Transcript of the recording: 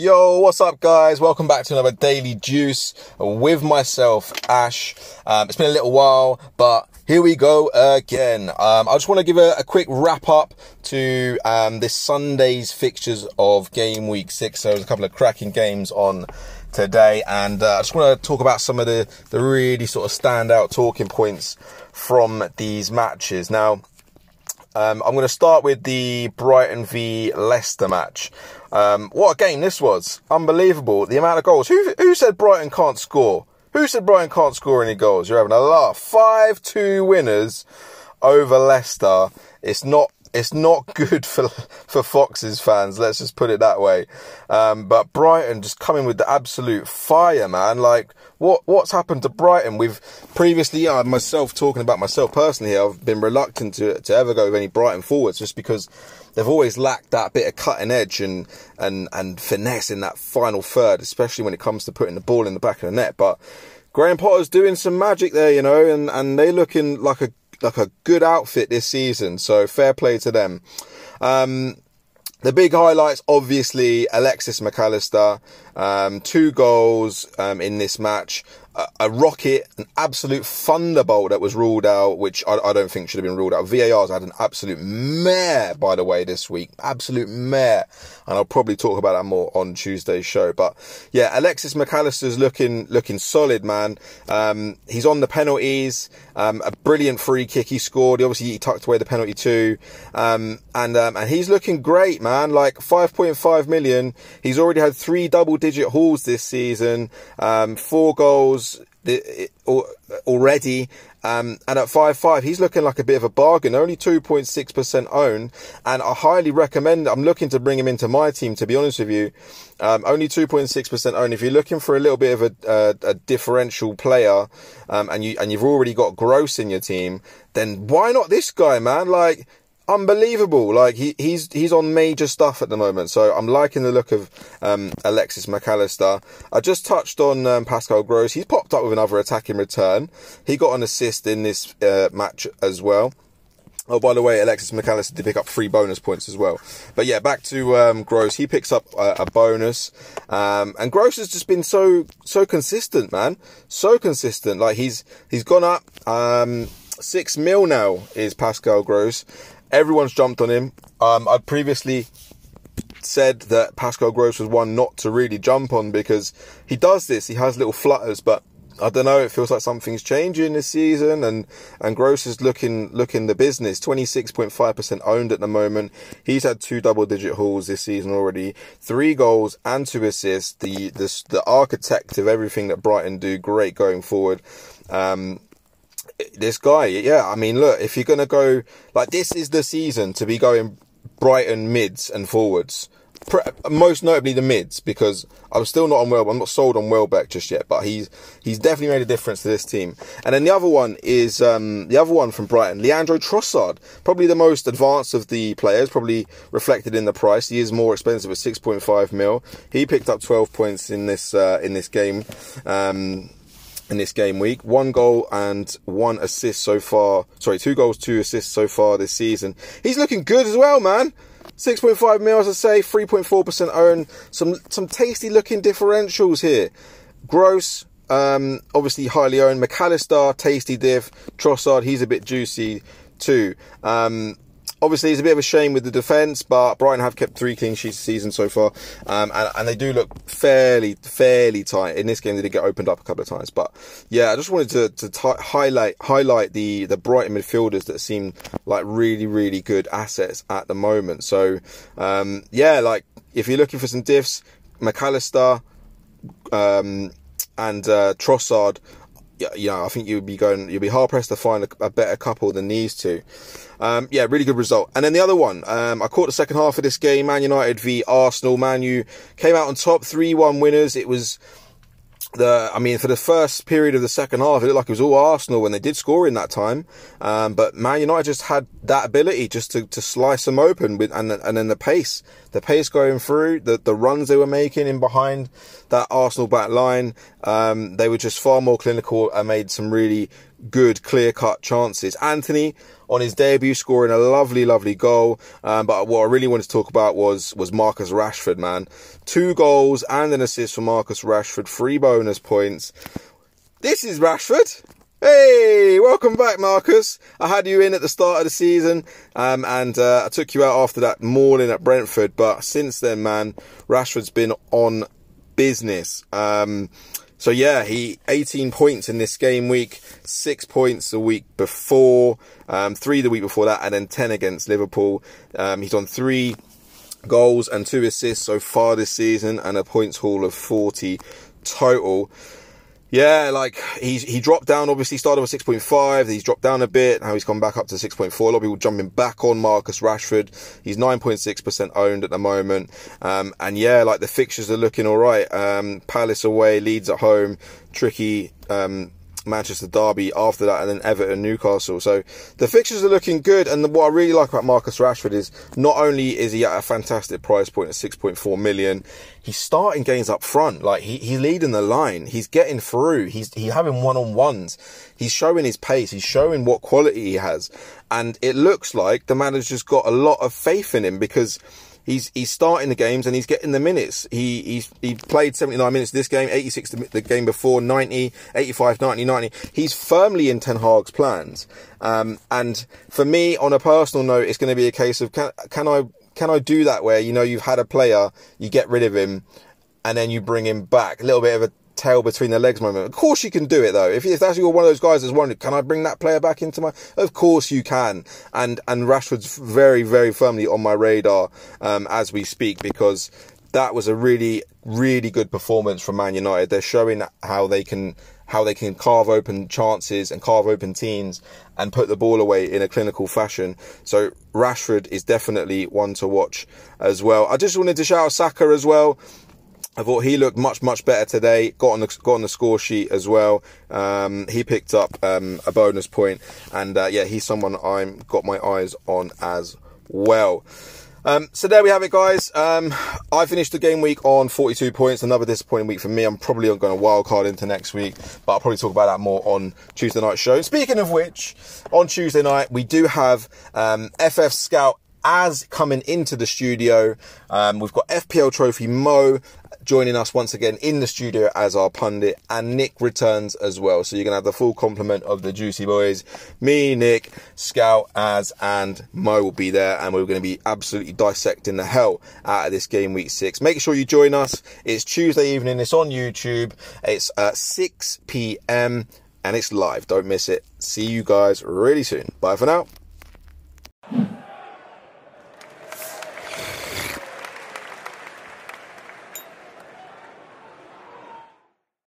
Yo, what's up, guys? Welcome back to another Daily Juice with myself, Ash. Um, it's been a little while, but here we go again. Um, I just want to give a, a, quick wrap up to um, this Sunday's fixtures of game week six. So there's a couple of cracking games on today, and uh, I just want to talk about some of the, the really sort of standout talking points from these matches. Now, um, I'm going to start with the Brighton v Leicester match. Um, what a game this was! Unbelievable. The amount of goals. Who, who said Brighton can't score? Who said Brighton can't score any goals? You're having a laugh. 5 2 winners over Leicester. It's not it's not good for for Foxes fans. Let's just put it that way. Um, but Brighton just coming with the absolute fire, man. Like what what's happened to Brighton? We've previously, uh, myself talking about myself personally, I've been reluctant to to ever go with any Brighton forwards just because they've always lacked that bit of cutting edge and and and finesse in that final third, especially when it comes to putting the ball in the back of the net. But Graham Potter's doing some magic there, you know, and and they looking like a like a good outfit this season. So fair play to them. Um, the big highlights, obviously, Alexis Mac Allister, um, two goals um, in this match a, rocket, an absolute thunderbolt that was ruled out, which I, I, don't think should have been ruled out. VAR's had an absolute mare, by the way, this week. Absolute mare. And I'll probably talk about that more on Tuesday's show. But yeah, Alexis Mac Allister's looking, looking solid, man. Um, he's on the penalties. Um, a brilliant free kick he scored. He obviously he tucked away the penalty too. Um, and, um, and he's looking great, man. Like 5.5 million. He's already had three double digit hauls this season. Um, four goals already. Um, and at 5-5, he's looking like a bit of a bargain. Only 2.6% owned. And I highly recommend, I'm looking to bring him into my team, to be honest with you. Um, only 2.6% owned. If you're looking for a little bit of a, a, a differential player, um, and you, and you've already got Gross in your team, then why not this guy, man? Like, unbelievable. Like he, he's he's on major stuff at the moment. So I'm liking the look of um, Alexis Mac Allister. I just touched on um, Pascal Gross. He's popped up with another attack in return. He got an assist in this uh, match as well. Oh, by the way, Alexis Mac Allister did pick up three bonus points as well. But yeah, back to um, Gross. He picks up a, a bonus, um, and Gross has just been so so consistent, man. So consistent. Like he's he's gone up. Um, six mil now is Pascal Gross, Everyone's jumped on him. Um, I'd previously said that Pascal Gross was one not to really jump on because he does this. He has little flutters, but I don't know. It feels like something's changing this season, and and Gross is looking looking the business. Twenty six point five percent owned at the moment. He's had two double digit hauls this season already, three goals and two assists. The the the architect of everything that Brighton do, great going forward. Um, this guy, yeah, I mean, look, if you're going to go, like, this is the season to be going Brighton mids and forwards. Most notably the mids, because I'm still not on well. I'm not sold on Welbeck just yet, but he's he's definitely made a difference to this team. And then the other one is um, the other one from Brighton, Leandro Trossard, probably the most advanced of the players, probably reflected in the price. He is more expensive at 6.5 mil. He picked up 12 points in this uh, in this game. Um, in this game week. One goal and one assist so far. Sorry, two goals, two assists so far this season. He's looking good as well, man. 6.5 mils, I say, 3.4% own. Some some tasty looking differentials here. Gross, um, obviously highly owned. Mac Allister, tasty diff. Trossard, he's a bit juicy too. Um, obviously, it's a bit of a shame with the defence, but Brighton have kept three clean sheets season so far, um, and, and, they do look fairly, fairly tight. In this game, they did get opened up a couple of times, but yeah, I just wanted to, to t- highlight highlight the the Brighton midfielders that seem like really, really good assets at the moment. So um, yeah, like if you're looking for some diffs, Mac Allister um, and uh, Trossard you know, I think you'd be going, you'd be hard pressed to find a, a better couple than these two. Um, yeah, really good result. And then the other one, um, I caught the second half of this game, Man United v Arsenal. Man U came out on top, 3-1 winners. It was, the I mean, for the first period of the second half, it looked like it was all Arsenal when they did score in that time. Um, but Man United just had that ability just to, to slice them open with, and and then the pace, the pace going through, the the runs they were making in behind that Arsenal back line, um, they were just far more clinical and made some really good, clear cut chances. Antony on his debut scoring a lovely, lovely goal. Um, but what I really wanted to talk about was, was Marcus Rashford, man. Two goals and an assist for Marcus Rashford, three bonus points. This is Rashford. Hey, welcome back, Marcus. I had you in at the start of the season, um, and uh, I took you out after that morning at Brentford. But since then, man, Rashford's been on business. Um, so yeah, he 18 points in this game week, six points the week before, um, three the week before that, and then 10 against Liverpool. Um, he's on three goals and two assists so far this season, and a points haul of 40 total. Yeah, like he's he dropped down. Obviously, started with six point five. He's dropped down a bit. Now he's come back up to six point four. A lot of people jumping back on Marcus Rashford. He's nine point six percent owned at the moment. Um, and yeah, like the fixtures are looking all right. Um, Palace away, Leeds at home, tricky. Um, Manchester Derby after that, and then Everton, Newcastle. So the fixtures are looking good. And what I really like about Marcus Rashford is not only is he at a fantastic price point at 6.4 million, he's starting games up front. Like he, he's leading the line. He's getting through. He's he's having one on ones. He's showing his pace. He's showing what quality he has. And it looks like the manager's got a lot of faith in him because he's he's starting the games and he's getting the minutes. He he's he played 79 minutes this game, 86 the game before, 90, 85, 90, 90. He's firmly in Ten Hag's plans. Um, and for me, on a personal note, it's going to be a case of can can I can I do that where you know you've had a player, you get rid of him, and then you bring him back, a little bit of a tail between the legs moment. Of course you can do it though. If, if that's you're one of those guys that's wondering, can I bring that player back into my? Of course you can. And and Rashford's very very firmly on my radar um, as we speak because that was a really really good performance from Man United. They're showing how they can how they can carve open chances and carve open teams and put the ball away in a clinical fashion. So Rashford is definitely one to watch as well. I just wanted to shout out Saka as well. I thought he looked much much better today. Got on the got on the score sheet as well. Um, he picked up um, a bonus point, and uh, yeah, he's someone I'm got my eyes on as well. Um, so there we have it, guys. Um, I finished the game week on 42 points. Another disappointing week for me. I'm probably going to wild card into next week, but I'll probably talk about that more on Tuesday night show. Speaking of which, on Tuesday night we do have um, FF Scout as coming into the studio. Um, we've got FPL Trophy Mo joining us once again in the studio as our pundit, and Nick returns as well. So you're to have the full complement of the Juicy Boys. Me, Nick, Scout, Az, and Mo will be there, and we're to be absolutely dissecting the hell out of this game week six. Make sure you join us. It's Tuesday evening, it's on YouTube, it's at 6 p.m. and it's live. Don't miss it. See you guys really soon. Bye for now.